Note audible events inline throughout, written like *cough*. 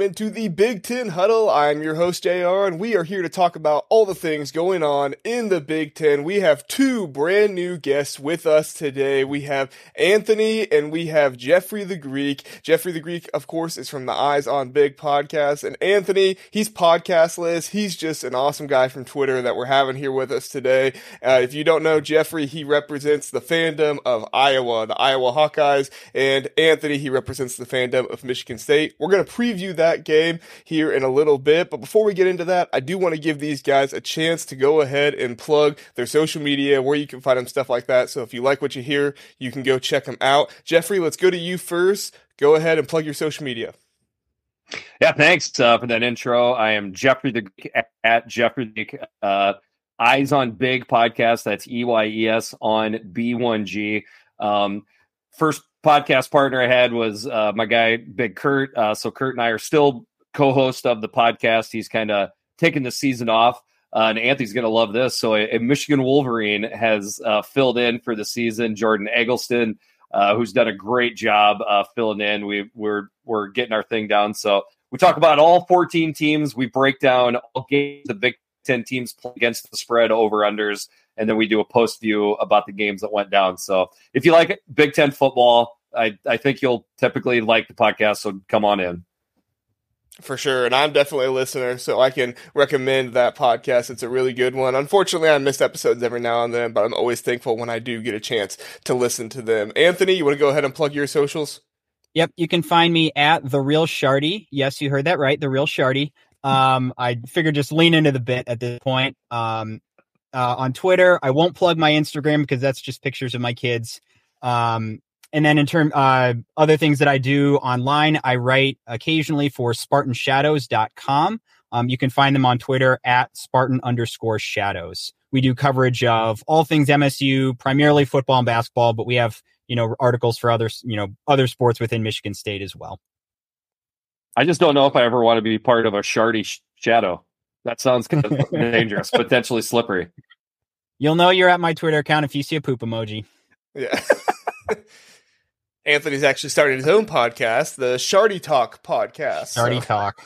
Welcome into the Big Ten Huddle. I'm your host, JR, and we are here to talk about all the things going on in the Big Ten. We have two brand new guests with us today. We have Anthony and we have Jeffrey the Greek. Jeffrey the Greek, of course, is from the Eyes on Big podcast, and Anthony, he's podcastless. He's just an awesome guy from Twitter that we're having here with us today. Uh, if you don't know Jeffrey, he represents the fandom of Iowa, the Iowa Hawkeyes, and Anthony, he represents the fandom of Michigan State. We're going to preview that game here in a little bit. But before we get into that, I do want to give these guys a chance to go ahead and plug their social media, where you can find them, stuff like that. So if you like what you hear, you can go check them out. Jeffrey, let's go to you first. Go ahead and plug your social media. Yeah, thanks uh, for that intro. I am Jeffrey the at Jeffrey the uh, Eyes on Big podcast. That's E Y E S on B1G. Um, first podcast partner I had was uh, my guy Big Kurt. Uh, so Kurt and I are still co-host of the podcast. He's kind of taking the season off. Uh, and Anthony's going to love this. So, a, a Michigan Wolverine has uh, filled in for the season. Jordan Eggleston, uh, who's done a great job uh, filling in. We, we're we're getting our thing down. So, we talk about all 14 teams. We break down all games the Big Ten teams play against the spread over unders and then we do a post view about the games that went down. So if you like Big Ten football, I, I think you'll typically like the podcast. So come on in. For sure. And I'm definitely a listener, so I can recommend that podcast. It's a really good one. Unfortunately, I miss episodes every now and then, but I'm always thankful when I do get a chance to listen to them. Anthony, you want to go ahead and plug your socials? Yep. You can find me at The Real Sharty. Yes, you heard that right. The Real Sharty. Um, I figured just lean into the bit at this point. Um, uh, on Twitter. I won't plug my Instagram because that's just pictures of my kids. Um, and then in term uh, other things that I do online, I write occasionally for SpartanShadows.com. Um, you can find them on Twitter at Spartan underscore Shadows. We do coverage of all things MSU, primarily football and basketball, but we have you know articles for other you know other sports within Michigan State as well. I just don't know if I ever want to be part of a shardy sh- shadow. That sounds kind of *laughs* dangerous, potentially slippery. You'll know you're at my Twitter account if you see a poop emoji. Yeah. *laughs* Anthony's actually started his own podcast, the Sharty Talk podcast. Sharty so. Talk.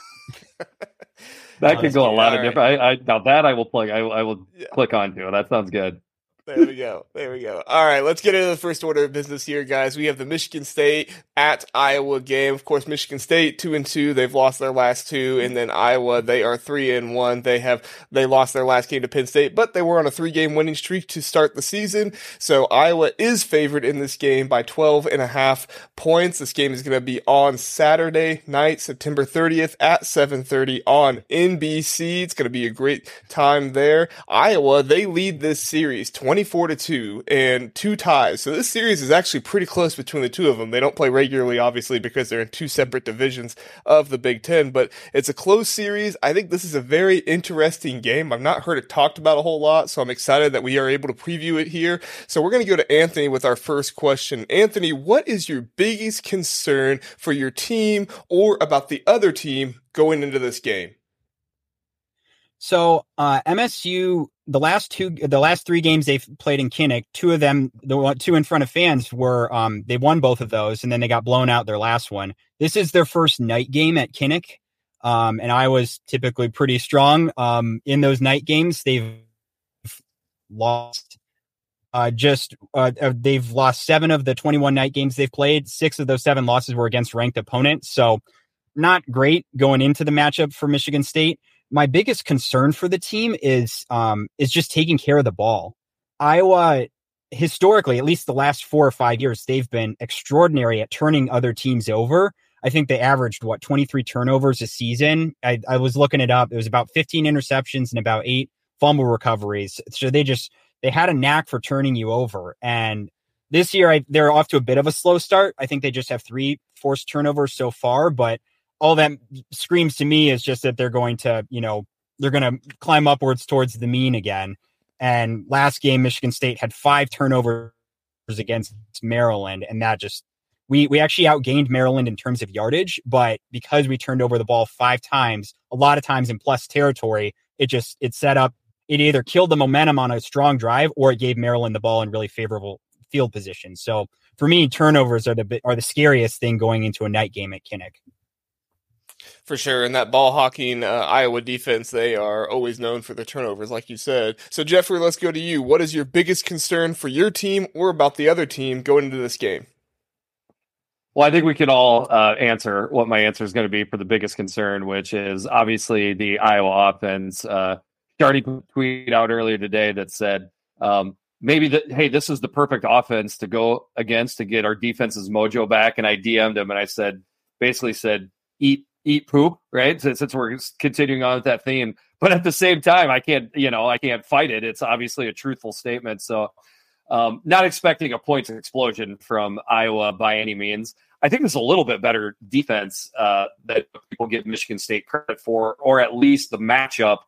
that could go a lot of different. I, I, now that I will plug. I, I will yeah. click onto. That sounds good. There we go. There we go. All right, let's get into the first order of business here, guys. We have the Michigan State at Iowa game. Of course, Michigan State two and two. They've lost their last two, and then Iowa they are three and one. They have they lost their last game to Penn State, but they were on a three game winning streak to start the season. So Iowa is favored in this game by 12 and a half points. This game is going to be on Saturday night, September 30th at 7:30 on NBC. It's going to be a great time there. Iowa they lead this series 20 24 to 2 and two ties. So this series is actually pretty close between the two of them. They don't play regularly, obviously, because they're in two separate divisions of the Big Ten, but it's a close series. I think this is a very interesting game. I've not heard it talked about a whole lot, so I'm excited that we are able to preview it here. So we're going to go to Anthony with our first question. Anthony, what is your biggest concern for your team or about the other team going into this game? So uh, MSU, the last two, the last three games they've played in Kinnick, two of them, the two in front of fans were, um, they won both of those, and then they got blown out their last one. This is their first night game at Kinnick, um, and I was typically pretty strong um, in those night games. They've lost. Uh, just uh, uh they've lost seven of the 21 night games they've played. Six of those seven losses were against ranked opponents. So, not great going into the matchup for Michigan State my biggest concern for the team is um, is just taking care of the ball. Iowa historically, at least the last four or five years, they've been extraordinary at turning other teams over. I think they averaged what 23 turnovers a season. I, I was looking it up. It was about 15 interceptions and about eight fumble recoveries. So they just they had a knack for turning you over. And this year, I, they're off to a bit of a slow start. I think they just have three forced turnovers so far, but all that screams to me is just that they're going to, you know, they're going to climb upwards towards the mean again. And last game, Michigan State had five turnovers against Maryland, and that just we we actually outgained Maryland in terms of yardage, but because we turned over the ball five times, a lot of times in plus territory, it just it set up it either killed the momentum on a strong drive or it gave Maryland the ball in really favorable field position. So for me, turnovers are the are the scariest thing going into a night game at Kinnick. For sure, and that ball hawking uh, Iowa defense, they are always known for their turnovers, like you said. So, Jeffrey, let's go to you. What is your biggest concern for your team or about the other team going into this game? Well, I think we can all uh, answer what my answer is going to be for the biggest concern, which is obviously the Iowa offense. Uh, Sharty tweet out earlier today that said um, maybe that hey, this is the perfect offense to go against to get our defense's mojo back. And I DM'd him and I said, basically said, eat eat poop, right? Since, we're continuing on with that theme, but at the same time, I can't, you know, I can't fight it. It's obviously a truthful statement, so. Um, not expecting a points explosion from Iowa by any means. I think there's a little bit better defense uh, that people give Michigan State credit for, or at least the matchup.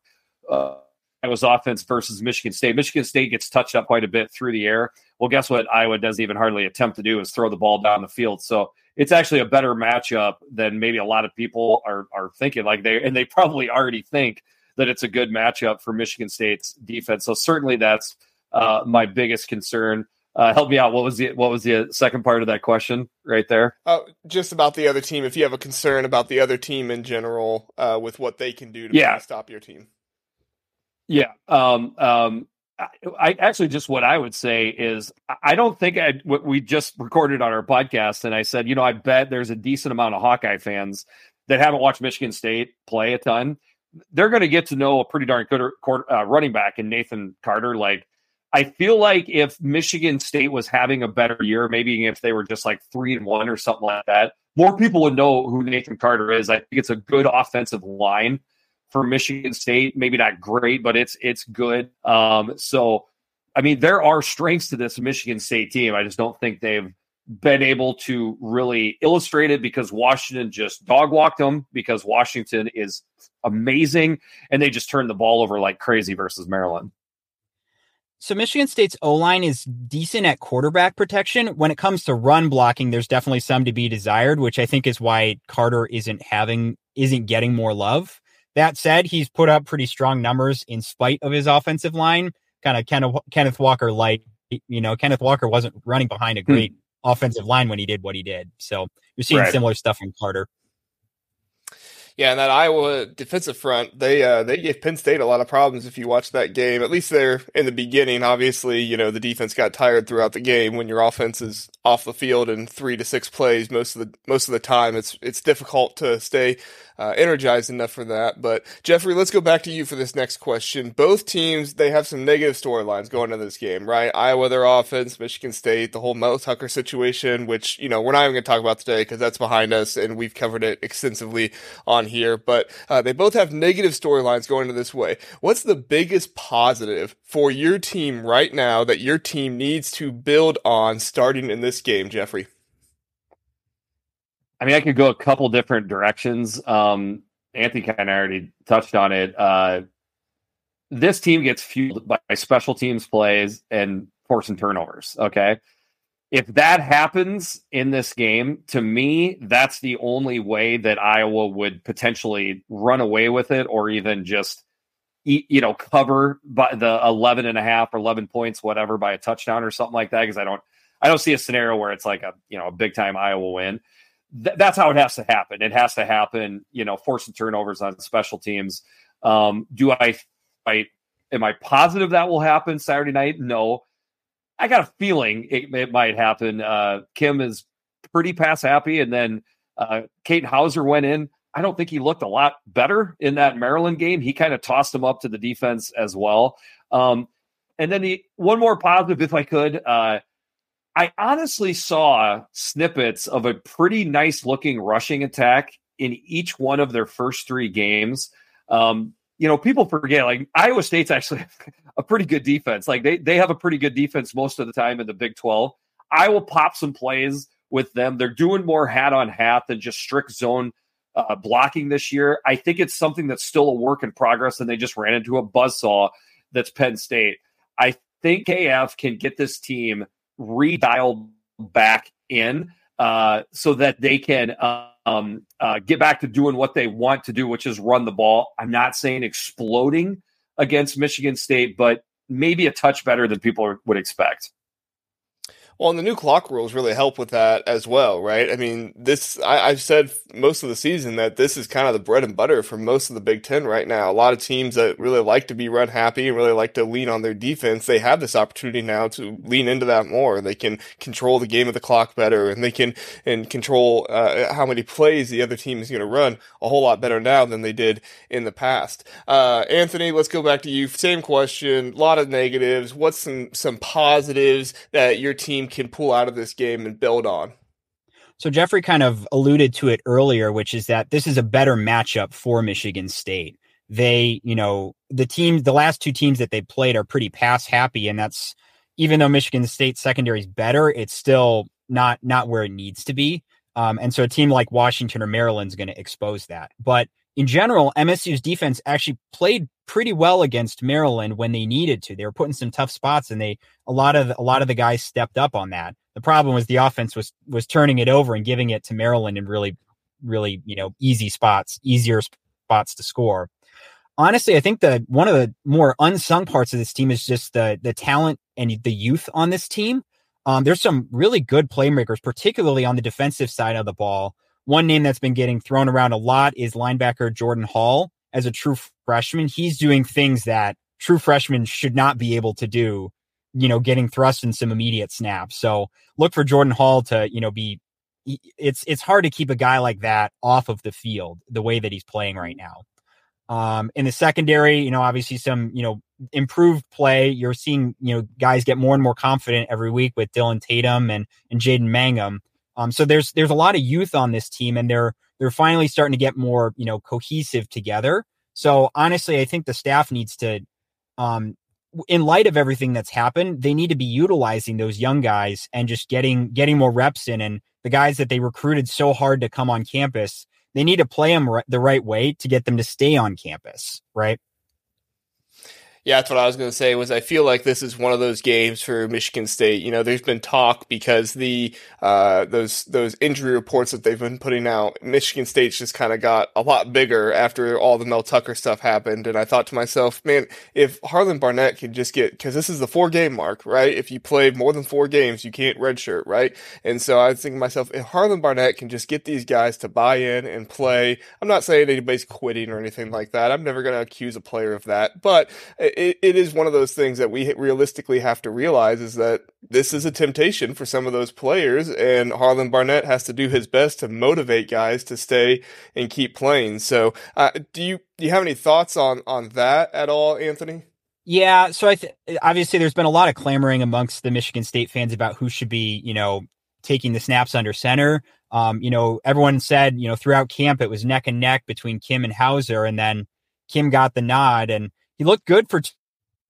Uh, Iowa's offense versus Michigan State. Michigan State gets touched up quite a bit through the air. Well, guess what? Iowa doesn't even hardly attempt to do is throw the ball down the field. So it's actually a better matchup than maybe a lot of people are are thinking. Like they and they probably already think that it's a good matchup for Michigan State's defense. So certainly that's uh, my biggest concern. Uh, help me out. What was the what was the second part of that question right there? Uh, just about the other team. If you have a concern about the other team in general, uh, with what they can do to yeah. stop your team. Yeah. Um, um, I, actually just what I would say is I don't think I what we just recorded on our podcast, and I said, you know, I bet there's a decent amount of Hawkeye fans that haven't watched Michigan State play a ton. They're going to get to know a pretty darn good uh, running back in Nathan Carter. Like I feel like if Michigan State was having a better year, maybe if they were just like three and one or something like that, more people would know who Nathan Carter is. I think it's a good offensive line for Michigan State. Maybe not great, but it's it's good. Um, so, I mean, there are strengths to this Michigan State team. I just don't think they've been able to really illustrate it because Washington just dog walked them because Washington is amazing and they just turned the ball over like crazy versus Maryland. So Michigan State's O line is decent at quarterback protection. When it comes to run blocking, there's definitely some to be desired, which I think is why Carter isn't having isn't getting more love. That said, he's put up pretty strong numbers in spite of his offensive line. Kind of Kenneth, Kenneth Walker like you know Kenneth Walker wasn't running behind a hmm. great hmm. offensive line when he did what he did. So you're seeing right. similar stuff from Carter. Yeah, and that Iowa defensive front, they uh, they gave Penn State a lot of problems if you watch that game. At least there in the beginning. Obviously, you know, the defense got tired throughout the game when your offense is off the field in three to six plays most of the most of the time. It's it's difficult to stay uh, energized enough for that. But Jeffrey, let's go back to you for this next question. Both teams they have some negative storylines going into this game, right? Iowa their offense, Michigan State, the whole Mel Tucker situation, which you know we're not even going to talk about today because that's behind us and we've covered it extensively on here. But uh, they both have negative storylines going into this way. What's the biggest positive for your team right now that your team needs to build on starting in this game, Jeffrey? I mean, I could go a couple different directions. Um, Anthony kind of already touched on it. Uh, this team gets fueled by special teams plays and forcing turnovers. Okay. If that happens in this game, to me, that's the only way that Iowa would potentially run away with it or even just, you know, cover by the 11 and a half or 11 points, whatever, by a touchdown or something like that. Cause I don't, I don't see a scenario where it's like a, you know, a big time Iowa win th- that's how it has to happen. It has to happen, you know, forcing turnovers on special teams. Um, do I, I, am I positive that will happen Saturday night? No. I got a feeling it, it might happen. Uh, Kim is pretty pass happy, and then uh, Kate Houser went in. I don't think he looked a lot better in that Maryland game. He kind of tossed him up to the defense as well. Um, and then the one more positive, if I could, uh, I honestly saw snippets of a pretty nice looking rushing attack in each one of their first three games. Um, you know, people forget like Iowa State's actually *laughs* a pretty good defense. Like they they have a pretty good defense most of the time in the Big 12. I will pop some plays with them. They're doing more hat on hat than just strict zone uh, blocking this year. I think it's something that's still a work in progress, and they just ran into a buzzsaw that's Penn State. I think KF can get this team redialed back in uh, so that they can um, uh, get back to doing what they want to do, which is run the ball. I'm not saying exploding against Michigan State, but maybe a touch better than people would expect. Well, and the new clock rules really help with that as well, right? I mean, this, I, have said most of the season that this is kind of the bread and butter for most of the Big Ten right now. A lot of teams that really like to be run happy and really like to lean on their defense, they have this opportunity now to lean into that more. They can control the game of the clock better and they can, and control, uh, how many plays the other team is going to run a whole lot better now than they did in the past. Uh, Anthony, let's go back to you. Same question. A lot of negatives. What's some, some positives that your team can pull out of this game and build on. So Jeffrey kind of alluded to it earlier, which is that this is a better matchup for Michigan State. They, you know, the teams, the last two teams that they played are pretty pass happy, and that's even though Michigan State secondary is better, it's still not not where it needs to be. Um, and so a team like Washington or Maryland is going to expose that. But in general, MSU's defense actually played pretty well against Maryland when they needed to. They were putting some tough spots, and they a lot of a lot of the guys stepped up on that. The problem was the offense was was turning it over and giving it to Maryland in really, really you know easy spots, easier spots to score. Honestly, I think the one of the more unsung parts of this team is just the the talent and the youth on this team. Um, there's some really good playmakers, particularly on the defensive side of the ball. One name that's been getting thrown around a lot is linebacker Jordan Hall as a true freshman. He's doing things that true freshmen should not be able to do, you know, getting thrust in some immediate snaps. So look for Jordan Hall to, you know, be it's it's hard to keep a guy like that off of the field the way that he's playing right now. Um, in the secondary, you know, obviously some, you know, improved play. You're seeing, you know, guys get more and more confident every week with Dillon Tatum and and Jaden Mangham. Um, so there's there's a lot of youth on this team, and they're they're finally starting to get more you know cohesive together. So honestly, I think the staff needs to, um, in light of everything that's happened, they need to be utilizing those young guys and just getting getting more reps in. And the guys that they recruited so hard to come on campus, they need to play them the right way to get them to stay on campus, right? Yeah, that's what I was going to say. Was I feel like this is one of those games for Michigan State. You know, there's been talk because the uh, those those injury reports that they've been putting out. Michigan State's just kind of got a lot bigger after all the Mel Tucker stuff happened, and I thought to myself, man, if Harlon Barnett could just get because this is the four game mark, right? If you play more than four games, you can't redshirt, right? And so I was thinking to myself, if Harlon Barnett can just get these guys to buy in and play, I'm not saying anybody's quitting or anything like that. I'm never going to accuse a player of that, but it, it is one of those things that we realistically have to realize is that this is a temptation for some of those players, and Harlon Barnett has to do his best to motivate guys to stay and keep playing. So, uh, do you do you have any thoughts on on that at all, Anthony? Yeah, so I th- obviously there's been a lot of clamoring amongst the Michigan State fans about who should be, you know, taking the snaps under center. Um, you know, everyone said, you know, throughout camp it was neck and neck between Kim and Houser, and then Kim got the nod, and he looked good for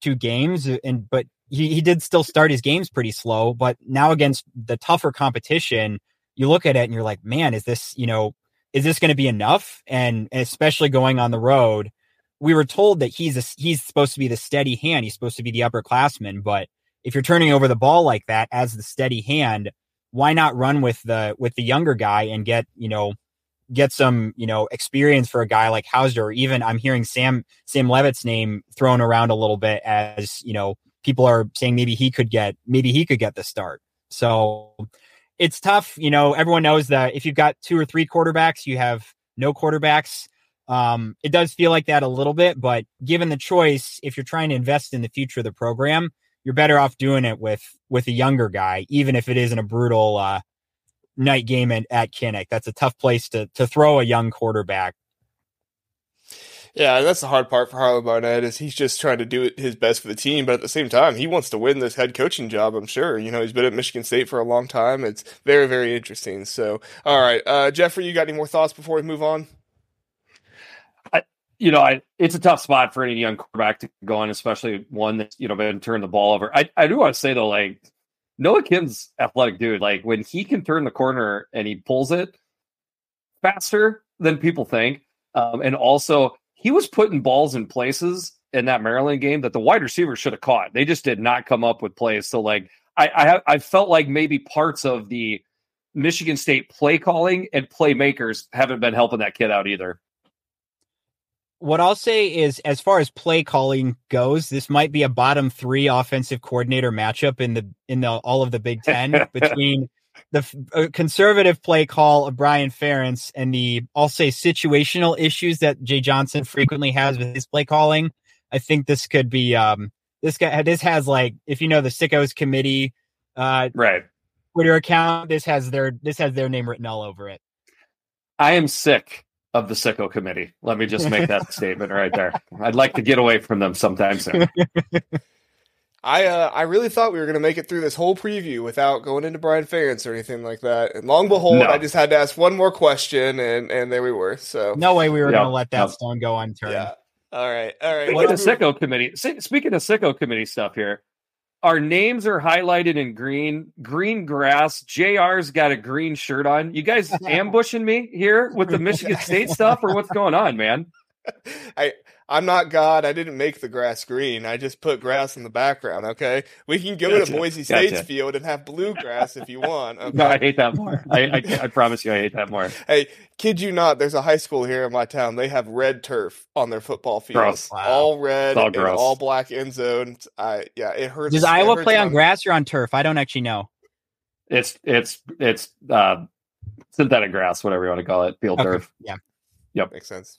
two games, uh, and but he, he did still start his games pretty slow. But now against the tougher competition, you look at it and you're like, man, is this you know is this going to be enough? And especially going on the road, we were told that he's a, he's supposed to be the steady hand. He's supposed to be the upperclassman. But if you're turning over the ball like that as the steady hand, why not run with the with the younger guy and get you know get some, you know, experience for a guy like Houser, or even I'm hearing Sam Sam Leavitt's name thrown around a little bit as, you know, people are saying maybe he could get maybe he could get the start. So it's tough. You know, everyone knows that if you've got two or three quarterbacks, you have no quarterbacks. Um, it does feel like that a little bit, but given the choice, if you're trying to invest in the future of the program, you're better off doing it with with a younger guy, even if it isn't a brutal uh, night game at, at Kinnick. That's a tough place to to throw a young quarterback. Yeah, that's the hard part for Harlon Barnett is he's just trying to do his best for the team, but at the same time, he wants to win this head coaching job. I'm sure. You know, he's been at Michigan State for a long time. It's very, very interesting. So, all right, uh, Jeffrey, you got any more thoughts before we move on? I, you know, I, it's a tough spot for any young quarterback to go on, especially one that's you know been turned the ball over. I, I do want to say though, like Noah Kim's athletic dude. Like when he can turn the corner and he pulls it faster than people think. Um, and also, he was putting balls in places in that Maryland game that the wide receiver should have caught. They just did not come up with plays. So, like, I I, have, I felt like maybe parts of the Michigan State play calling and playmakers haven't been helping that kid out either. What I'll say is, as far as play calling goes, this might be a bottom three offensive coordinator matchup in the in the all of the Big Ten *laughs* between the uh, conservative play call of Brian Ferentz and the I'll say situational issues that Jay Johnson frequently has with his play calling. I think this could be um this guy this has like if you know the sickos committee uh right Twitter account this has their this has their name written all over it. I am sick of the sicko committee. Let me just *laughs* make that statement right there. I'd like to get away from them sometime soon. *laughs* I uh, I really thought we were going to make it through this whole preview without going into Brian Ferentz or anything like that. And long behold, no. I just had to ask one more question, and and there we were. So no way we were yep. going to let that yep. stone go unturned. Yeah. All right. All right. Speaking of sicko committee, speaking of sicko committee stuff here, our names are highlighted in green, green grass. JR's got a green shirt on. You guys *laughs* ambushing me here with the Michigan State stuff, or what's going on, man? *laughs* I I'm not God. I didn't make the grass green. I just put grass in the background. Okay, we can go gotcha. to Boise State's gotcha. field and have bluegrass if you want. Okay? *laughs* No, I hate that more. I, I, *laughs* I promise you, I hate that more. Hey, kid you not? There's a high school here in my town. They have red turf on their football field. Wow. All red, all, all, black end zones. I yeah, it hurts. Does Iowa play on grass or on turf? I don't actually know. It's it's it's uh, synthetic grass, whatever you want to call it, field okay. turf. Yeah. Yep. Makes sense.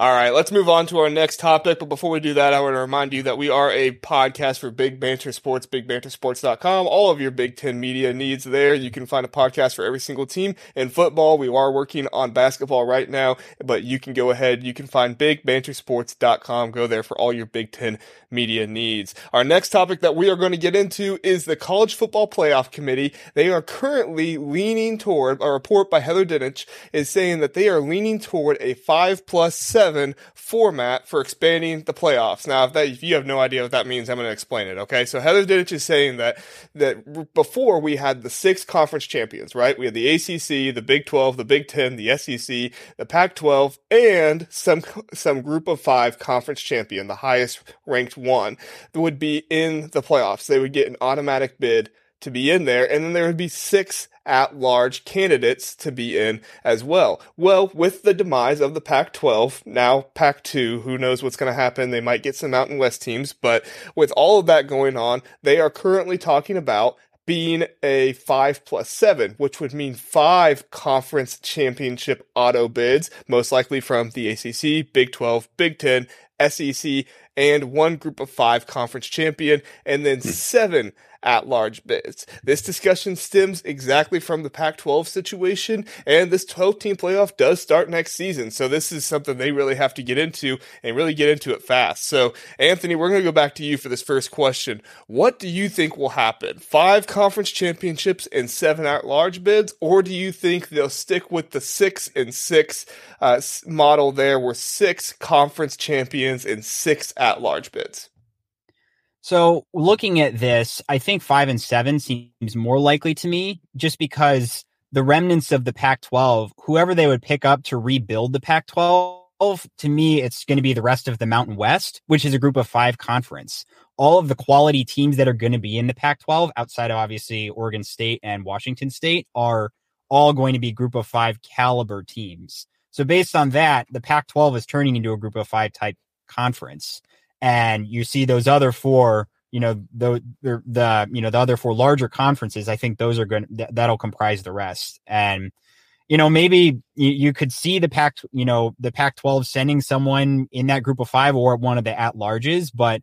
All right, let's move on to our next topic. But before we do that, I want to remind you that we are a podcast for Big Banter Sports, bigbantersports.com. All of your Big Ten media needs there. You can find a podcast for every single team in football. We are working on basketball right now, but you can go ahead. You can find bigbantersports.com. Go there for all your Big Ten media needs. Our next topic that we are going to get into is the College Football Playoff Committee. They are currently leaning toward, a report by Heather Dinich is saying that they are leaning toward a five plus seven seven format for expanding the playoffs. Now, if, that, if you have no idea what that means, I'm going to explain it. Okay, so Heather Dinich is saying that that before we had the six conference champions, right? We had the ACC, the Big Twelve, the Big Ten, the SEC, the Pac-12, and some some group of five conference champion, the highest ranked one, would be in the playoffs. They would get an automatic bid to be in there, and then there would be six at large candidates to be in as well. Well, with the demise of the Pac 12, now Pac 2, who knows what's going to happen? They might get some Mountain West teams, but with all of that going on, they are currently talking about being a five plus seven, which would mean five conference championship auto bids, most likely from the ACC, Big 12, Big 10, SEC, and one group of five conference champion, and then hmm. seven at large bids. This discussion stems exactly from the Pac 12 situation, and this 12 team playoff does start next season. So, this is something they really have to get into and really get into it fast. So, Anthony, we're going to go back to you for this first question. What do you think will happen? Five conference championships and seven at large bids, or do you think they'll stick with the six and six uh, model there, where six conference champions and six at large bids? So looking at this, I think five and seven seems more likely to me just because the remnants of the Pac 12, whoever they would pick up to rebuild the Pac 12, to me, it's going to be the rest of the Mountain West, which is a group of five conference. All of the quality teams that are going to be in the Pac 12, outside of obviously Oregon State and Washington State, are all going to be group of five caliber teams. So based on that, the Pac 12 is turning into a group of five type conference and you see those other four you know the, the you know the other four larger conferences i think those are going th- that'll comprise the rest. And you know maybe you, you could see the pac you know the pac 12 sending someone in that group of five or one of the at larges but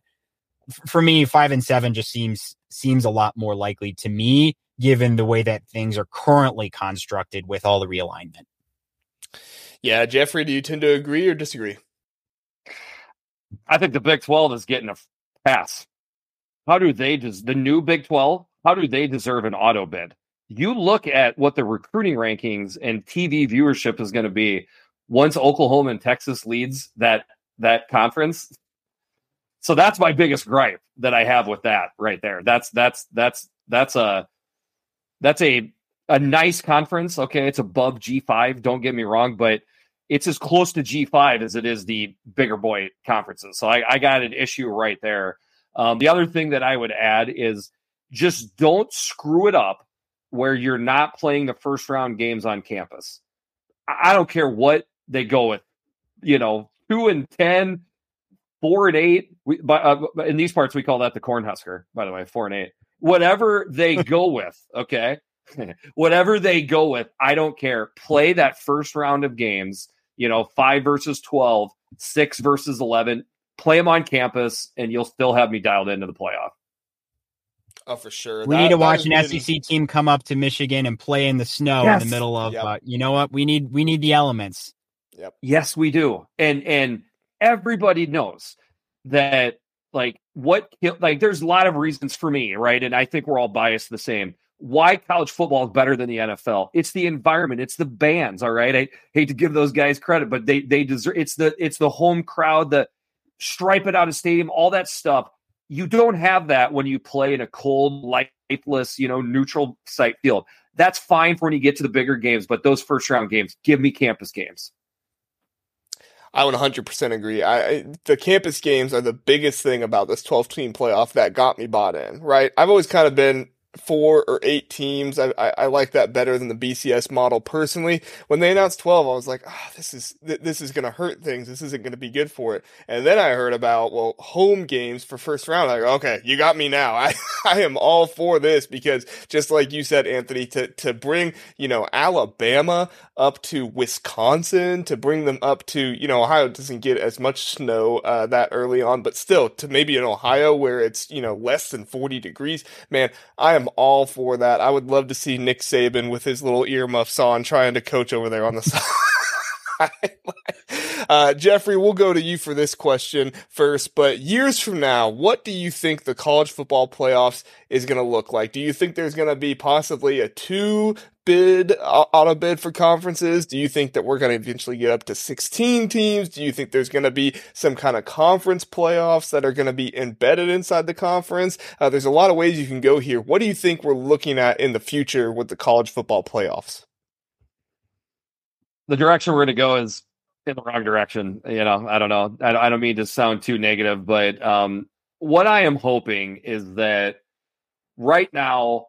f- for me five and seven just seems seems a lot more likely to me given the way that things are currently constructed with all the realignment. Yeah jeffrey do you tend to agree or disagree I think the Big 12 is getting a pass. How do they just the new Big 12? How do they deserve an auto bid? You look at what the recruiting rankings and TV viewership is going to be once Oklahoma and Texas leads that that conference. So that's my biggest gripe that I have with that right there. That's that's that's that's a that's a a nice conference. Okay, it's above G5, don't get me wrong, but it's as close to G5 as it is the bigger boy conferences. So I, I got an issue right there. Um, the other thing that I would add is just don't screw it up where you're not playing the first round games on campus. I don't care what they go with, you know, two and ten, four and eight. We, but, uh, in these parts, we call that the cornhusker. By the way, four and eight. Whatever they *laughs* go with, okay. *laughs* Whatever they go with, I don't care. Play that first round of games. You know, five versus 12, six versus eleven. Play them on campus, and you'll still have me dialed into the playoff. Oh, for sure. We that, need to watch an been... SEC team come up to Michigan and play in the snow yes. in the middle of. Yep. Uh, you know what? We need we need the elements. Yep. Yes, we do. And and everybody knows that like what like there's a lot of reasons for me, right? And I think we're all biased the same. Why college football is better than the NFL? It's the environment, it's the bands, all right? I hate to give those guys credit, but they they deserve it's the it's the home crowd, the stripe it out of stadium, all that stuff you don't have that when you play in a cold, lifeless, you know, neutral site field. That's fine for when you get to the bigger games, but those first round games, give me campus games. I would 100% agree. I, the campus games are the biggest thing about this 12 team playoff that got me bought in, right? I've always kind of been four or eight teams. I, I, I, like that better than the BCS model personally. When they announced 12, I was like, oh, this is, th- this is going to hurt things. This isn't going to be good for it. And then I heard about, well, home games for first round. I go, okay, you got me now. *laughs* I, I am all for this because just like you said, Anthony, to, to bring, you know, Alabama up to Wisconsin, to bring them up to, you know, Ohio doesn't get as much snow, uh, that early on, but still to maybe in Ohio where it's, you know, less than 40 degrees, man, I am all for that. I would love to see Nick Saban with his little earmuffs on trying to coach over there on the *laughs* side. Uh, Jeffrey, we'll go to you for this question first. But years from now, what do you think the college football playoffs is going to look like? Do you think there's going to be possibly a two bid auto bid for conferences? Do you think that we're going to eventually get up to 16 teams? Do you think there's going to be some kind of conference playoffs that are going to be embedded inside the conference? Uh, there's a lot of ways you can go here. What do you think we're looking at in the future with the college football playoffs? the direction we're going to go is in the wrong direction. You know, I don't know. I, I don't mean to sound too negative, but um, what I am hoping is that right now,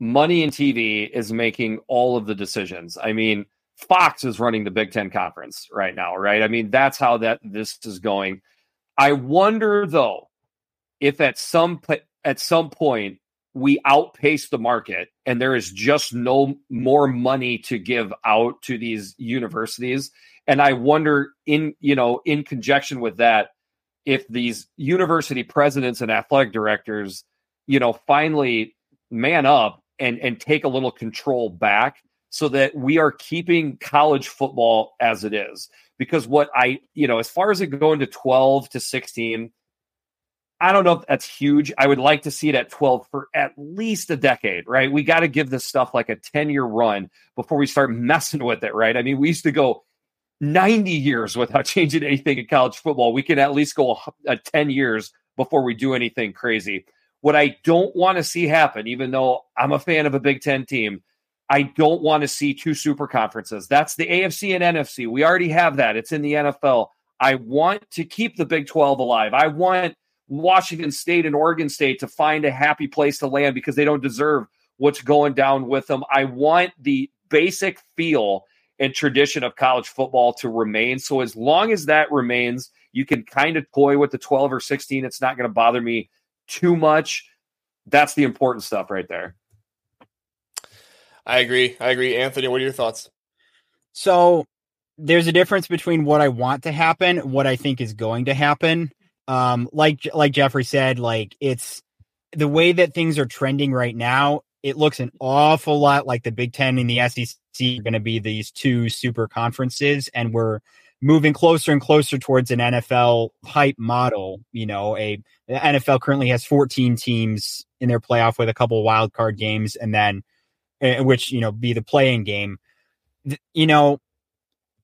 money and TV is making all of the decisions. I mean, Fox is running the Big Ten conference right now, right? I mean, that's how that this is going. I wonder though if at some at some point we outpace the market and there is just no more money to give out to these universities. And i wonder in you know in conjunction with that if these university presidents and athletic directors you know finally man up and and take a little control back so that we are keeping college football as it is. Because what i you know as far as it going to 12 to 16 I don't know if that's huge. I would like to see it at 12 for at least a decade, right? We got to give this stuff like a 10 year run before we start messing with it, right? I mean, we used to go 90 years without *laughs* changing anything in college football. We can at least go a, a 10 years before we do anything crazy. What I don't want to see happen, even though I'm a fan of a Big Ten team, I don't want to see two super conferences. That's the AFC and NFC. We already have that. It's in the NFL. I want to keep the Big 12 alive. I want Washington State and Oregon State to find a happy place to land because they don't deserve what's going down with them. I want the basic feel and tradition of college football to remain. So as long as that remains, you can kind of toy with the 12 or 16. It's not going to bother me too much. That's the important stuff right there. I agree. I agree. Anthony, what are your thoughts? So there's a difference between what I want to happen, what I think is going to happen um like like jeffrey said like it's the way that things are trending right now it looks an awful lot like the big 10 and the sec are going to be these two super conferences and we're moving closer and closer towards an nfl hype model you know a nfl currently has 14 teams in their playoff with a couple wild card games and then uh, which you know be the playing game. You know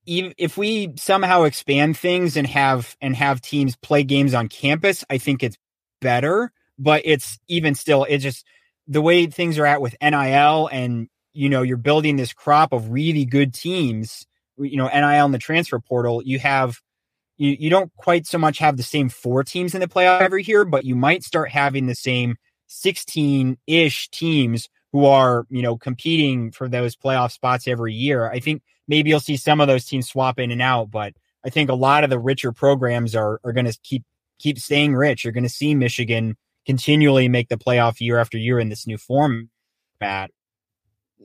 if we somehow expand things and have and have teams play games on campus, I think it's better. But it's even still, it's just the way things are at with NIL, and you know, you're building this crop of really good teams. You know, NIL in the transfer portal, you have you, you don't quite so much have the same four teams in the playoff every year, but you might start having the same 16 ish teams who are, you know, competing for those playoff spots every year. I think maybe you'll see some of those teams swap in and out, but I think a lot of the richer programs are are going to keep keep staying rich. You're going to see Michigan continually make the playoff year after year in this new format.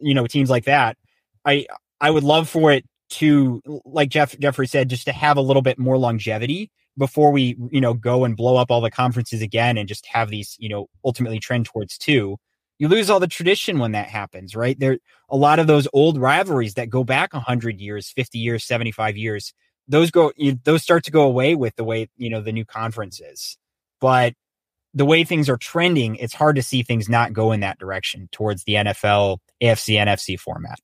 You know, teams like that. I I would love for it to, like Jeff Jeffrey said, just to have a little bit more longevity before we, you know, go and blow up all the conferences again and just have these, you know, ultimately trend towards two. You lose all the tradition when that happens, right? There a lot of those old rivalries that go back 100 years, 50 years, 75 years. Those go you, those start to go away with the way, you know, the new conference is. But the way things are trending, it's hard to see things not go in that direction towards the NFL, AFC, NFC format.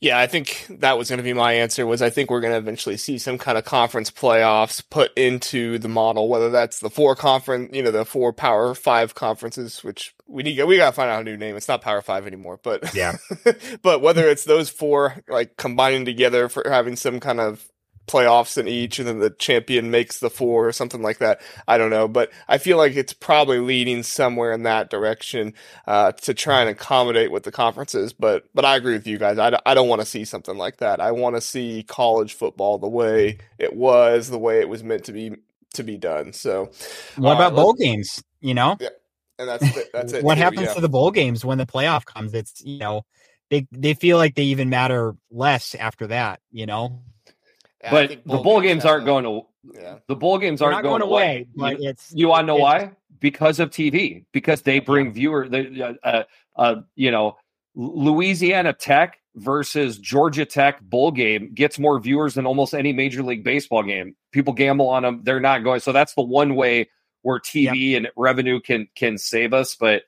Yeah, I think that was going to be my answer. Was I think we're going to eventually see some kind of conference playoffs put into the model, whether that's the four conference, you know, the four Power Five conferences, which we need we got to find out a new name. It's not Power Five anymore, but yeah, *laughs* but whether it's those four like combining together for having some kind of playoffs in each, and then the champion makes the four or something like that. I don't know, but I feel like it's probably leading somewhere in that direction uh, to try and accommodate with the conferences. But but I agree with you guys. I, I don't want to see something like that. I want to see college football the way it was, the way it was meant to be to be done. So, what about bowl games? You know, yeah, and that's it, that's it. what too, happens yeah. to the bowl games when the playoff comes? It's you know. They, they feel like they even matter less after that, you know. Yeah, but think the bowl games have aren't going to. Yeah. The bowl games They're aren't not going away, You- but it's You want to know it's- why? Because of TV. Because they bring viewer. The uh, uh, uh, you know, Louisiana Tech versus Georgia Tech bowl game gets more viewers than almost any Major League Baseball game. People gamble on them. They're not going. So that's the one way where TV and revenue can can save us. But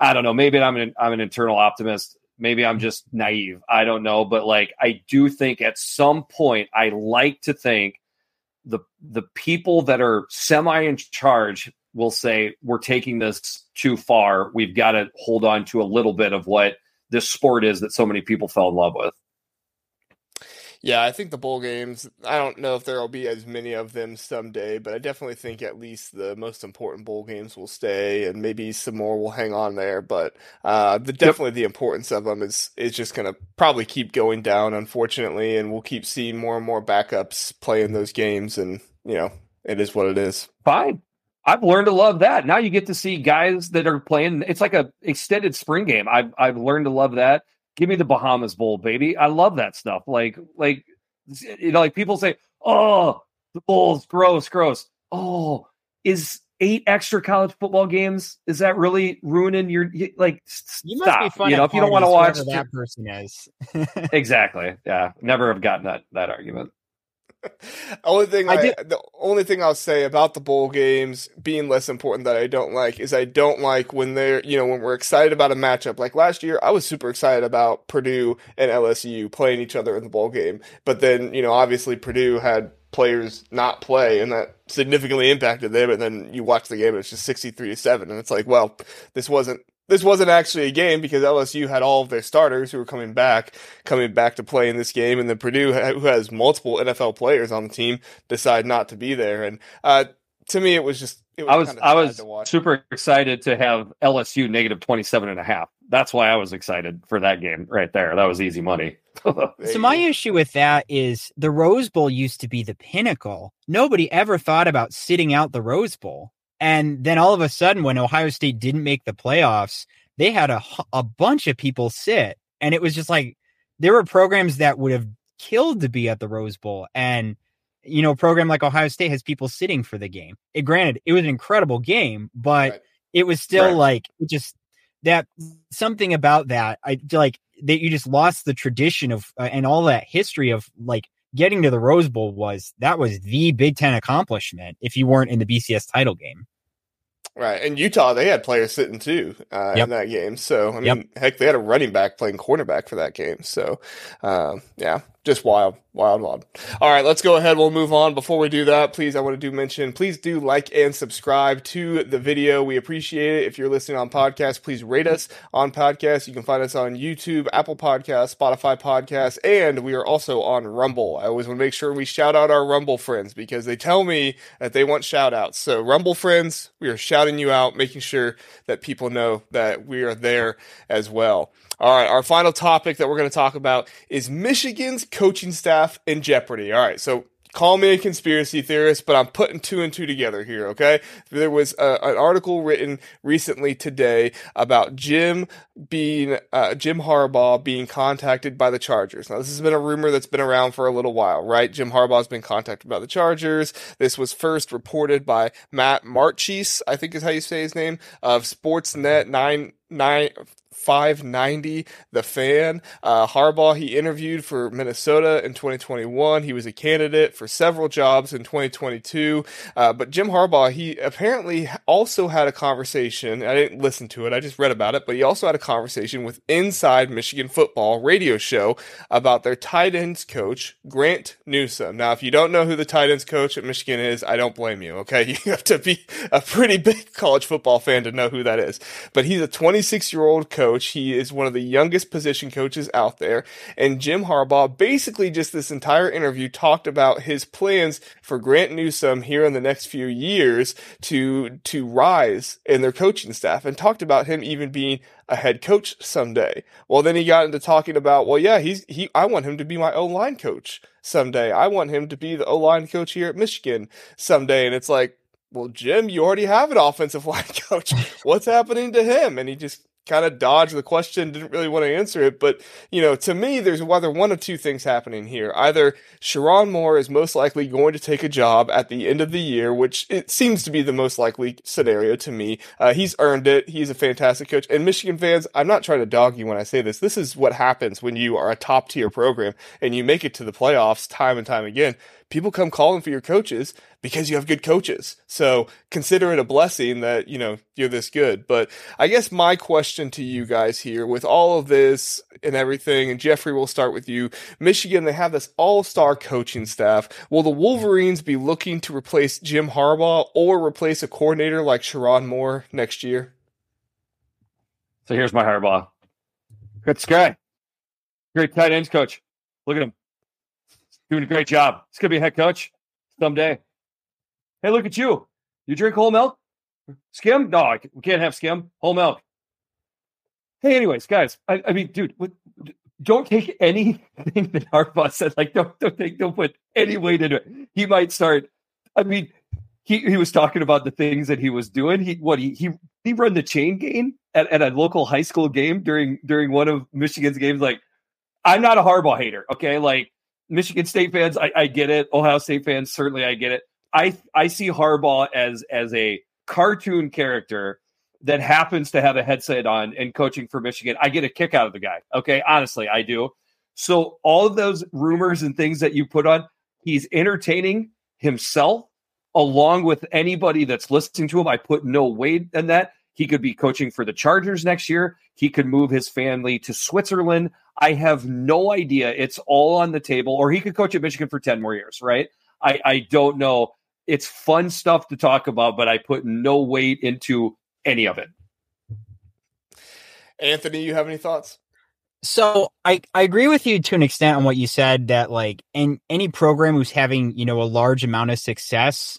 I don't know. Maybe I'm an I'm an internal optimist. Maybe I'm just naive. I don't know. But like I do think at some point I like to think the the people that are semi in charge will say we're taking this too far. We've got to hold on to a little bit of what this sport is that so many people fell in love with. Yeah, I think the bowl games, I don't know if there will be as many of them someday, but I definitely think at least the most important bowl games will stay and maybe some more will hang on there. But uh, the definitely the importance of them is is just going to probably keep going down, unfortunately, and we'll keep seeing more and more backups playing those games. And, you know, it is what it is. Fine. I've learned to love that. Now you get to see guys that are playing. It's like a extended spring game. I've I've learned to love that. Give me the Bahamas Bowl, baby. I love that stuff. Like like you know, like people say, "Oh, the bowl's gross, gross." Oh, is eight extra college football games is that really ruining your like? You must stop. be fun you know, if you don't want to watch that person is. *laughs* exactly, yeah, never have gotten that that argument. *laughs* only thing I I, the only thing I'll say about the bowl games being less important that I don't like is I don't like when they're you know when we're excited about a matchup. Like last year I was super excited about Purdue and LSU playing each other in the bowl game. But then you know obviously Purdue had players not play and that significantly impacted them. And then you watch the game and it's just 63 to 7 and it's like well this wasn't this wasn't actually a game because LSU had all of their starters who were coming back, coming back to play in this game, and then Purdue, who has multiple NFL players on the team, decide not to be there. And uh, to me, it was just it was I was kinda I was super excited to have LSU negative 27 and a half. That's why I was excited for that game right there. That was easy money. *laughs* So my issue with that is the Rose Bowl used to be the pinnacle. Nobody ever thought about sitting out the Rose Bowl. And then all of a sudden when Ohio State didn't make the playoffs, they had a a bunch of people sit and it was just like there were programs that would have killed to be at the Rose Bowl and you know a program like Ohio State has people sitting for the game. It granted it was an incredible game, but Right. it was still Right. like just that something about that I feel like that you just lost the tradition of uh, and all that history of like getting to the Rose Bowl was that was the Big Ten accomplishment if you weren't in the BCS title game. Right, and Utah they had players sitting too uh, Yep. in that game. So I mean, Yep. heck, they had a running back playing cornerback for that game. So um, yeah, just wild, wild, wild. All right, let's go ahead. We'll move on. Before we do that, please, I want to do mention. Please do like and subscribe to the video. We appreciate it. If you're listening on podcast, please rate us on podcast. You can find us on YouTube, Apple Podcasts, Spotify Podcasts, and we are also on Rumble. I always want to make sure we shout out our Rumble friends because they tell me that they want shout outs. So, Rumble friends, we are shouting you out, making sure that people know that we are there as well. All right, our final topic that we're going to talk about is Michigan's coaching staff in jeopardy. All right, so call me a conspiracy theorist, but I'm putting two and two together here, okay? There was a, an article written recently today about Jim being, uh, Jim Harbaugh being contacted by the Chargers. Now, this has been a rumor that's been around for a little while, right? Jim Harbaugh's been contacted by the Chargers. This was first reported by Matt Marchese, I think is how you say his name, of Sportsnet 9, 9, 590 the fan. Uh, harbaugh he interviewed for minnesota in 2021 he was a candidate for several jobs in 2022 uh, but jim harbaugh he apparently also had a conversation. I didn't listen to it. I just read about it. But he also had a conversation with inside michigan football radio show about their tight ends coach grant newsome now if you don't know who the tight ends coach at michigan is i don't blame you okay? *laughs* You have to be a pretty big college football fan to know who that is. But he's a 26 year old coach coach. He is one of the youngest position coaches out there. And Jim Harbaugh basically just this entire interview talked about his plans for Grant Newsome here in the next few years to to rise in their coaching staff and talked about him even being a head coach someday. Well, then he got into talking about, well, yeah, he's he I want him to be my O line coach someday. I want him to be the O line coach here at Michigan someday. And it's like, well, Jim, you already have an offensive *laughs* line coach. What's happening to him? And he just kind of dodged the question, didn't really want to answer it. But, you know, to me, there's either one of two things happening here. Either Sherrone Moore is most likely going to take a job at the end of the year, which it seems to be the most likely scenario to me. Uh, he's earned it. He's a fantastic coach. And Michigan fans, I'm not trying to dog you when I say this. This is what happens when you are a top tier program and you make it to the playoffs time and time again people come calling for your coaches because you have good coaches. So consider it a blessing that, you know, you're this good. But I guess my question to you guys here with all of this and everything, and Jeffrey, we'll start with you. Michigan, they have this all star coaching staff. Will the Wolverines be looking to replace Jim Harbaugh or replace a coordinator like Sherrone Moore next year? So here's my Harbaugh. Good guy. Great tight ends coach. Look at him doing a great job. He's going to be a head coach someday. Hey, look at you. You drink whole milk? Skim? No, we can't have skim. Whole milk. Hey, anyways, guys, I, I mean, dude, don't take anything *laughs* that Harbaugh said. Like, don't don't take don't put any weight into it. He might start. I mean, he he was talking about the things that he was doing. He what he he he run the chain game at, at a local high school game during during one of Michigan's games. Like, I'm not a Harbaugh hater. Okay, like Michigan State fans, I, I get it. Ohio State fans, certainly I get it. I I see Harbaugh as as a cartoon character that happens to have a headset on and coaching for Michigan. I get a kick out of the guy. Okay, honestly, I do. So all of those rumors and things that you put on, he's entertaining himself along with anybody that's listening to him. I put no weight in that. He could be coaching for the Chargers next year. He could move his family to Switzerland. I have no idea. It's all on the table. Or he could coach at Michigan for 10 more years, right? I, I don't know. It's fun stuff to talk about, but I put no weight into any of it. Anthony, you have any thoughts? So I, I agree with you to an extent on what you said that like in any program who's having, you know, a large amount of success,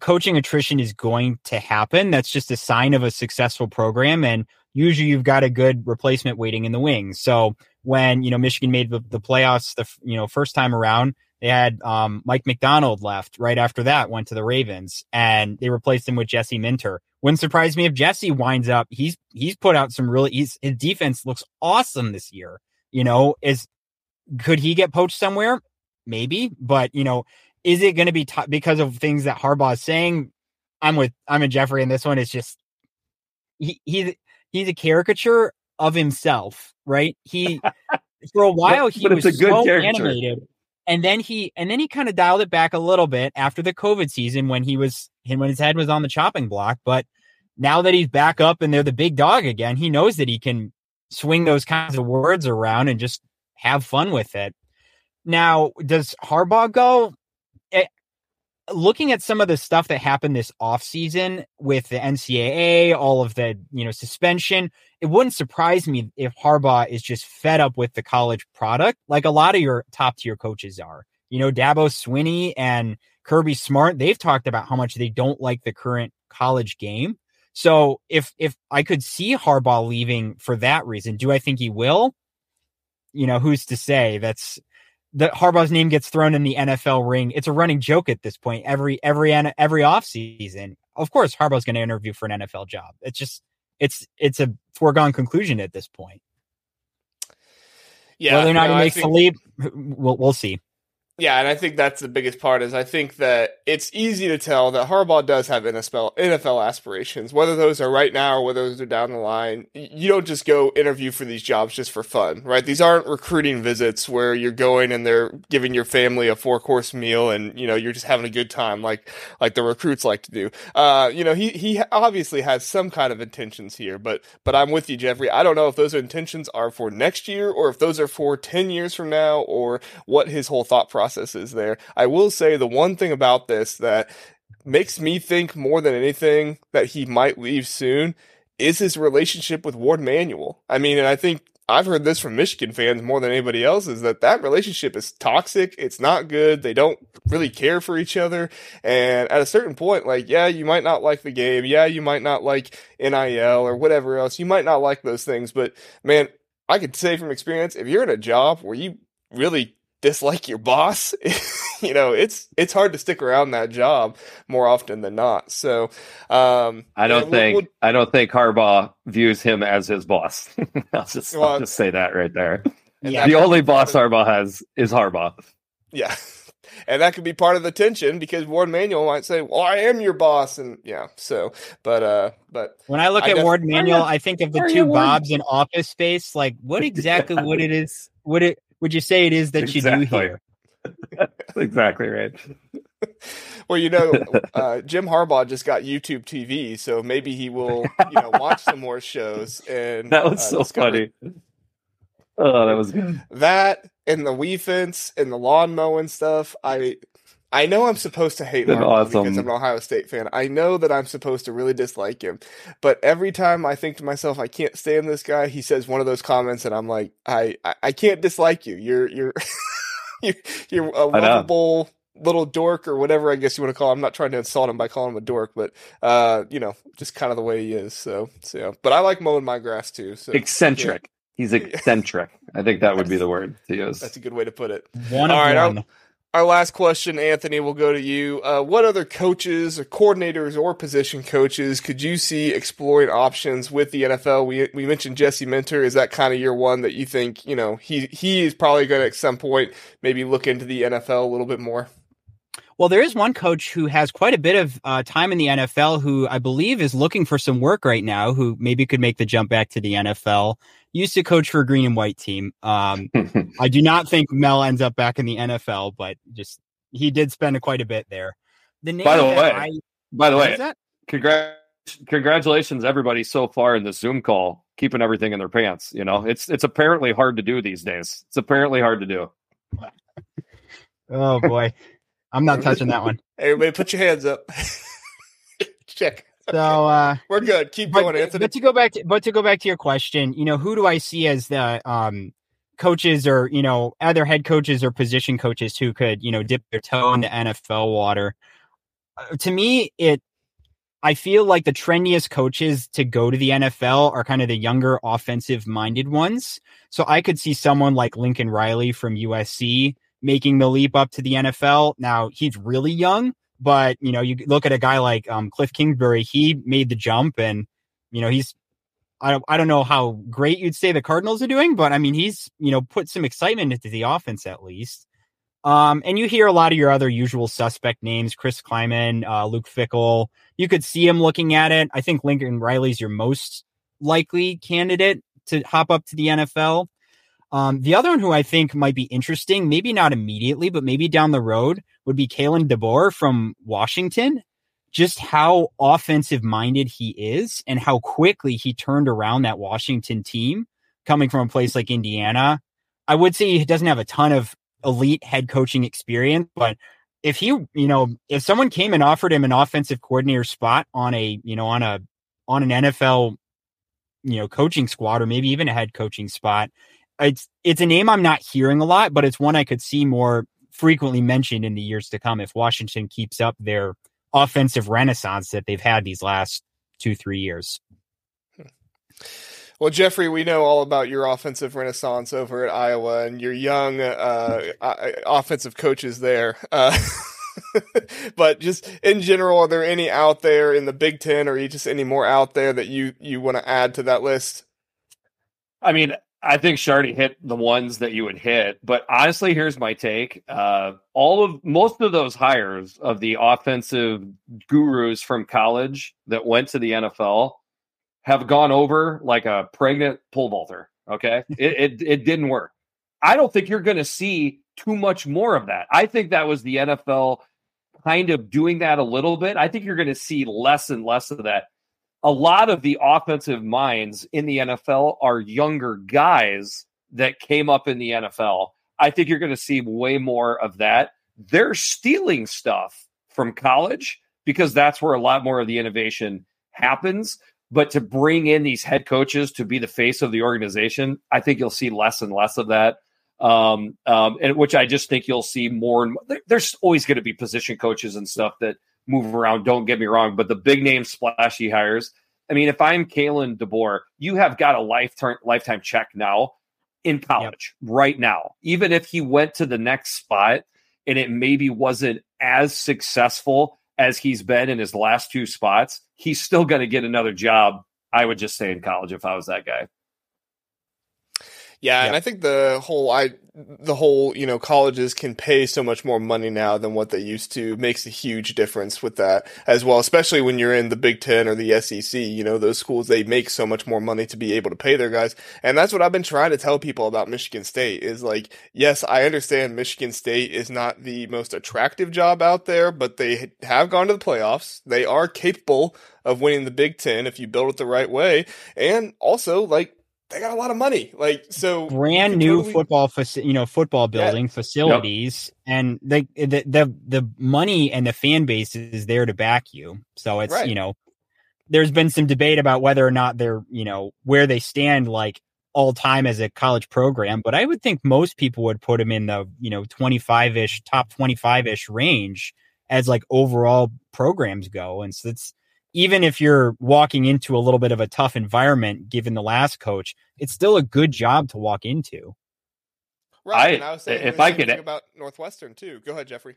coaching attrition is going to happen. That's just a sign of a successful program. And usually you've got a good replacement waiting in the wings. So when, you know, Michigan made the, the playoffs the, you know, first time around, they had um, Mike Macdonald left right after that, went to the Ravens, and they replaced him with Jesse Minter. Wouldn't surprise me if Jesse winds up. He's he's put out some really. He's, his defense looks awesome this year. You know, is could he get poached somewhere? Maybe, but you know, is it going to be t- because of things that Harbaugh is saying? I'm with I'm in Jeffrey, and this one is just he he's he's a caricature of himself, right? He *laughs* for a while he was so caricature. animated, and then he and then he kind of dialed it back a little bit after the COVID season when he was when his head was on the chopping block. But now that he's back up and they're the big dog again, he knows that he can swing those kinds of words around and just have fun with it. Now, does Harbaugh go? Looking at some of the stuff that happened this offseason with the NCAA, all of the, you know, suspension, it wouldn't surprise me if Harbaugh is just fed up with the college product, like a lot of your top tier coaches are. You know, Dabo Swinney and Kirby Smart, they've talked about how much they don't like the current college game. So if if I could see Harbaugh leaving for that reason, do I think he will? You know, who's to say? That's the Harbaugh's name gets thrown in the NFL ring. It's a running joke at this point. Every every every off season, of course, Harbaugh's going to interview for an NFL job. It's just it's it's a foregone conclusion at this point. Yeah, whether or not no, he makes think, the leap, we'll we'll see. Yeah, and I think that's the biggest part is I think that it's easy to tell that Harbaugh does have NFL NFL aspirations, whether those are right now or whether those are down the line. You don't just go interview for these jobs just for fun, right? These aren't recruiting visits where you're going and they're giving your family a four course meal and you know you're just having a good time like like the recruits like to do. Uh, you know, he he obviously has some kind of intentions here, but but I'm with you, Jeffrey. I don't know if those intentions are for next year or if those are for ten years from now or what his whole thought process processes there. I will say the one thing about this that makes me think more than anything that he might leave soon is his relationship with Warde Manuel. I mean, and I think I've heard this from Michigan fans more than anybody else is that that relationship is toxic. It's not good. They don't really care for each other. And at a certain point, like, yeah, you might not like the game. Yeah, you might not like NIL or whatever else. You might not like those things. But man, I could say from experience, if you're in a job where you really dislike your boss, *laughs* you know, it's it's hard to stick around that job more often than not. So, um, I don't yeah, think we'll, we'll, I don't think Harbaugh views him as his boss. *laughs* I'll just well, I'll just say that right there. Yeah, the only boss Harbaugh has is Harbaugh. Yeah. *laughs* And that could be part of the tension because Warde Manuel might say, "Well, I am your boss," and yeah. So, but uh, but when I look I at Warde Manuel, I think of the two Bobs in Office Space. Like, what exactly what it is? What it would you say it is that exactly. you do here? *laughs* exactly right. *laughs* well, you know, uh, Jim Harbaugh just got YouTube TV, so maybe he will, you know, watch some more shows. And *laughs* that was uh, so funny. Oh, that was good. That and the Wii fence and the lawn mowing stuff. I I know I'm supposed to hate Harbaugh awesome. because I'm an Ohio State fan. I know that I'm supposed to really dislike him, but every time I think to myself, I can't stand this guy. He says one of those comments, and I'm like, I I, I can't dislike you. You're you're *laughs* you're, you're a lovable little dork or whatever I guess you want to call him. I'm not trying to insult him by calling him a dork, but uh, you know, just kind of the way he is. So so yeah. But I like mowing my grass too. So eccentric. Yeah. He's *laughs* eccentric. I think that would be the word to use. That's a good way to put it. One All right, one. Our last question, Anthony, will go to you. Uh, what other coaches or coordinators or position coaches could you see exploring options with the NFL? We we mentioned Jesse Minter. Is that kind of your one that you think you know he he is probably going to at some point maybe look into the NFL a little bit more? Well, there is one coach who has quite a bit of uh, time in the NFL who I believe is looking for some work right now, who maybe could make the jump back to the NFL used to coach for a green and white team. Um, I do not think Mel ends up back in the NFL, but just he did spend quite a bit there. The name by the way, I, by the way, congrats, congratulations everybody so far in the Zoom call, keeping everything in their pants. You know, it's it's apparently hard to do these days. It's apparently hard to do. oh boy, I'm not touching that one. Everybody, put your hands up. *laughs* Check. So uh, *laughs* we're good. Keep but, going, Anthony. But to go back to but to go back to your question, you know, who do I see as the um, coaches or you know either head coaches or position coaches who could you know dip their toe in the NFL water? Uh, to me, it I feel like the trendiest coaches to go to the NFL are kind of the younger offensive minded ones. So I could see someone like Lincoln Riley from USC making the leap up to the NFL. Now he's really young, but you know, you look at a guy like um, Cliff Kingsbury. He made the jump, and you know, he's I don't I don't know how great you'd say the Cardinals are doing, but I mean, he's you know put some excitement into the offense at least. Um, and you hear a lot of your other usual suspect names, Chris Klieman, uh, Luke Fickell. You could see him looking at it. I think Lincoln Riley's your most likely candidate to hop up to the NFL. Um, the other one who I think might be interesting, maybe not immediately, but maybe down the road, would be Kalen DeBoer from Washington. Just how offensive minded he is and how quickly he turned around that Washington team coming from a place like Indiana. I would say he doesn't have a ton of elite head coaching experience, but if he, you know, if someone came and offered him an offensive coordinator spot on a, you know, on a, on an NFL, you know, coaching squad or maybe even a head coaching spot, it's it's a name I'm not hearing a lot, but it's one I could see more frequently mentioned in the years to come if Washington keeps up their offensive renaissance that they've had these last two three years. Well, Jeffrey, we know all about your offensive renaissance over at Iowa and your young uh, offensive coaches there. Uh, *laughs* but just in general, are there any out there in the Big Ten, or just any more out there that you you want to add to that list? I mean, I think Sharty hit the ones that you would hit, but honestly, here's my take: uh, all of most of those hires of the offensive gurus from college that went to the NFL have gone over like a pregnant pole vaulter. Okay. *laughs* it, it, it didn't work. I don't think you're going to see too much more of that. I think that was the NFL kind of doing that a little bit. I think you're going to see less and less of that. A lot of the offensive minds in the NFL are younger guys that came up in the NFL. I think you're going to see way more of that. They're stealing stuff from college because that's where a lot more of the innovation happens. But to bring in these head coaches to be the face of the organization, I think you'll see less and less of that. Um, um, and which I just think you'll see more. And more. there's always going to be position coaches and stuff that move around. Don't get me wrong, but the big name splashy hires. I mean, if I'm Kalen DeBoer, you have got a lifetime lifetime check now in college yep. right now. Even if he went to the next spot and it maybe wasn't as successful as he's been in his last two spots, he's still going to get another job. I would just say in college if I was that guy. Yeah, and I think the whole I the whole, you know, colleges can pay so much more money now than what they used to makes a huge difference with that as well, especially when you're in the Big 10 or the SEC, you know, those schools they make so much more money to be able to pay their guys. And that's what I've been trying to tell people about Michigan State is like, yes, I understand Michigan State is not the most attractive job out there, but they have gone to the playoffs. They are capable of winning the Big 10 if you build it the right way. And also like they got a lot of money. Like so, brand new totally... football, faci- you know, football building yeah. facilities, yep. and the, the the the money and the fan base is there to back you. So it's right. you know, there's been some debate about whether or not they're you know where they stand like all time as a college program, but I would think most people would put them in the you know 25 ish, top 25 ish range as like overall programs go, and so it's even if you're walking into a little bit of a tough environment, given the last coach, it's still a good job to walk into. Right. I, and I was saying if I could about Northwestern too. Go ahead, Jeffrey.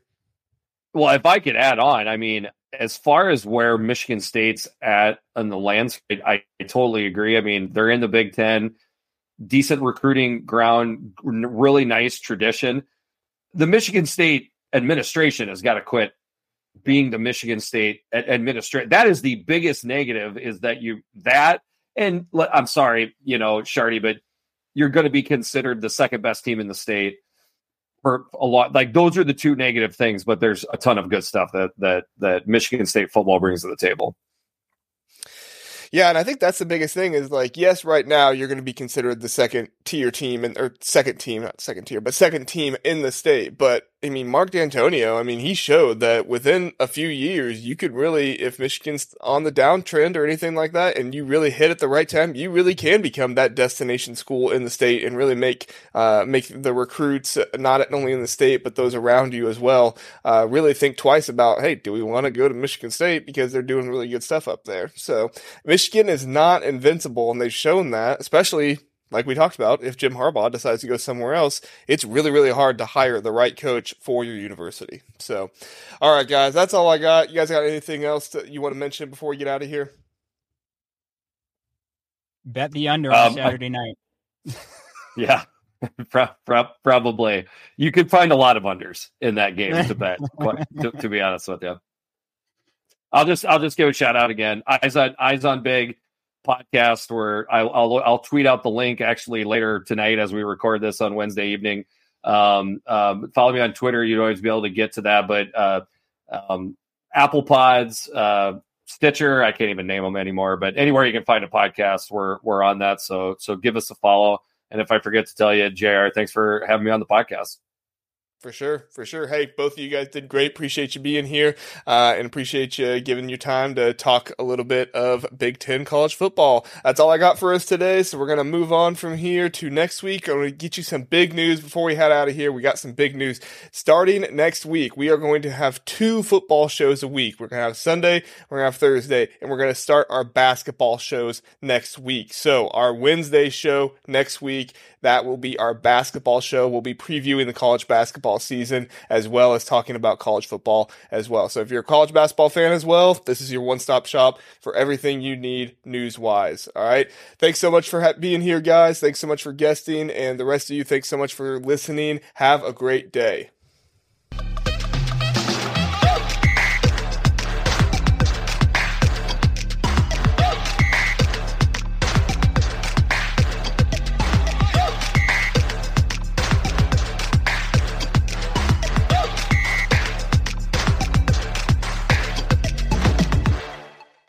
Well, if I could add on, I mean, as far as where Michigan State's at on the landscape, I, I totally agree. I mean, they're in the Big Ten, decent recruiting ground, really nice tradition. The Michigan State administration has got to quit being the Michigan State administrator. That is the biggest negative is that you that and I'm sorry, you know, Sharty, but you're going to be considered the second best team in the state for a lot. Like those are the two negative things, but there's a ton of good stuff that that that Michigan State football brings to the table. Yeah, and I think that's the biggest thing is like, yes, right now you're going to be considered the second tier team and or second team, not second tier, but second team in the state. But I mean, Mark Dantonio, I mean, he showed that within a few years, you could really, if Michigan's on the downtrend or anything like that, and you really hit at the right time, you really can become that destination school in the state and really make uh, make the recruits not only in the state but those around you as well uh, really think twice about, hey, do we want to go to Michigan State because they're doing really good stuff up there? So Michigan is not invincible, and they've shown that, especially like we talked about, if Jim Harbaugh decides to go somewhere else, it's really, really hard to hire the right coach for your university. So, all right, guys, that's all I got. You guys got anything else that you want to mention before we get out of here? Bet the under on um, Saturday night. *laughs* yeah, *laughs* pro- pro- probably. You could find a lot of unders in that game to bet. *laughs* to, to, be honest with you, I'll just I'll just give a shout out again. Eyes on Eyes on Big podcast where I'll, I'll, I'll tweet out the link actually later tonight as we record this on Wednesday evening. Um, um, follow me on Twitter; you'd always be able to get to that. But uh, um, Apple Pods, uh, Stitcher, I can't even name them anymore. But anywhere you can find a podcast, we're we're on that. So so give us a follow. And if I forget to tell you, Jr., thanks for having me on the podcast. For sure, for sure. Hey, both of you guys did great. Appreciate you being here, uh, and appreciate you giving your time to talk a little bit of Big Ten college football. That's all I got for us today. So we're gonna move on from here to next week. I'm gonna get you some big news before we head out of here. We got some big news starting next week. We are going to have two football shows a week. We're gonna have Sunday, we're gonna have Thursday, and we're gonna start our basketball shows next week. So our Wednesday show next week that will be our basketball show. We'll be previewing the college basketball season as well as talking about college football as well. So if you're a college basketball fan as well, this is your one stop shop for everything you need news wise. All right. Thanks so much for ha- being here, guys. Thanks so much for guesting. And the rest of you, thanks so much for listening. Have a great day.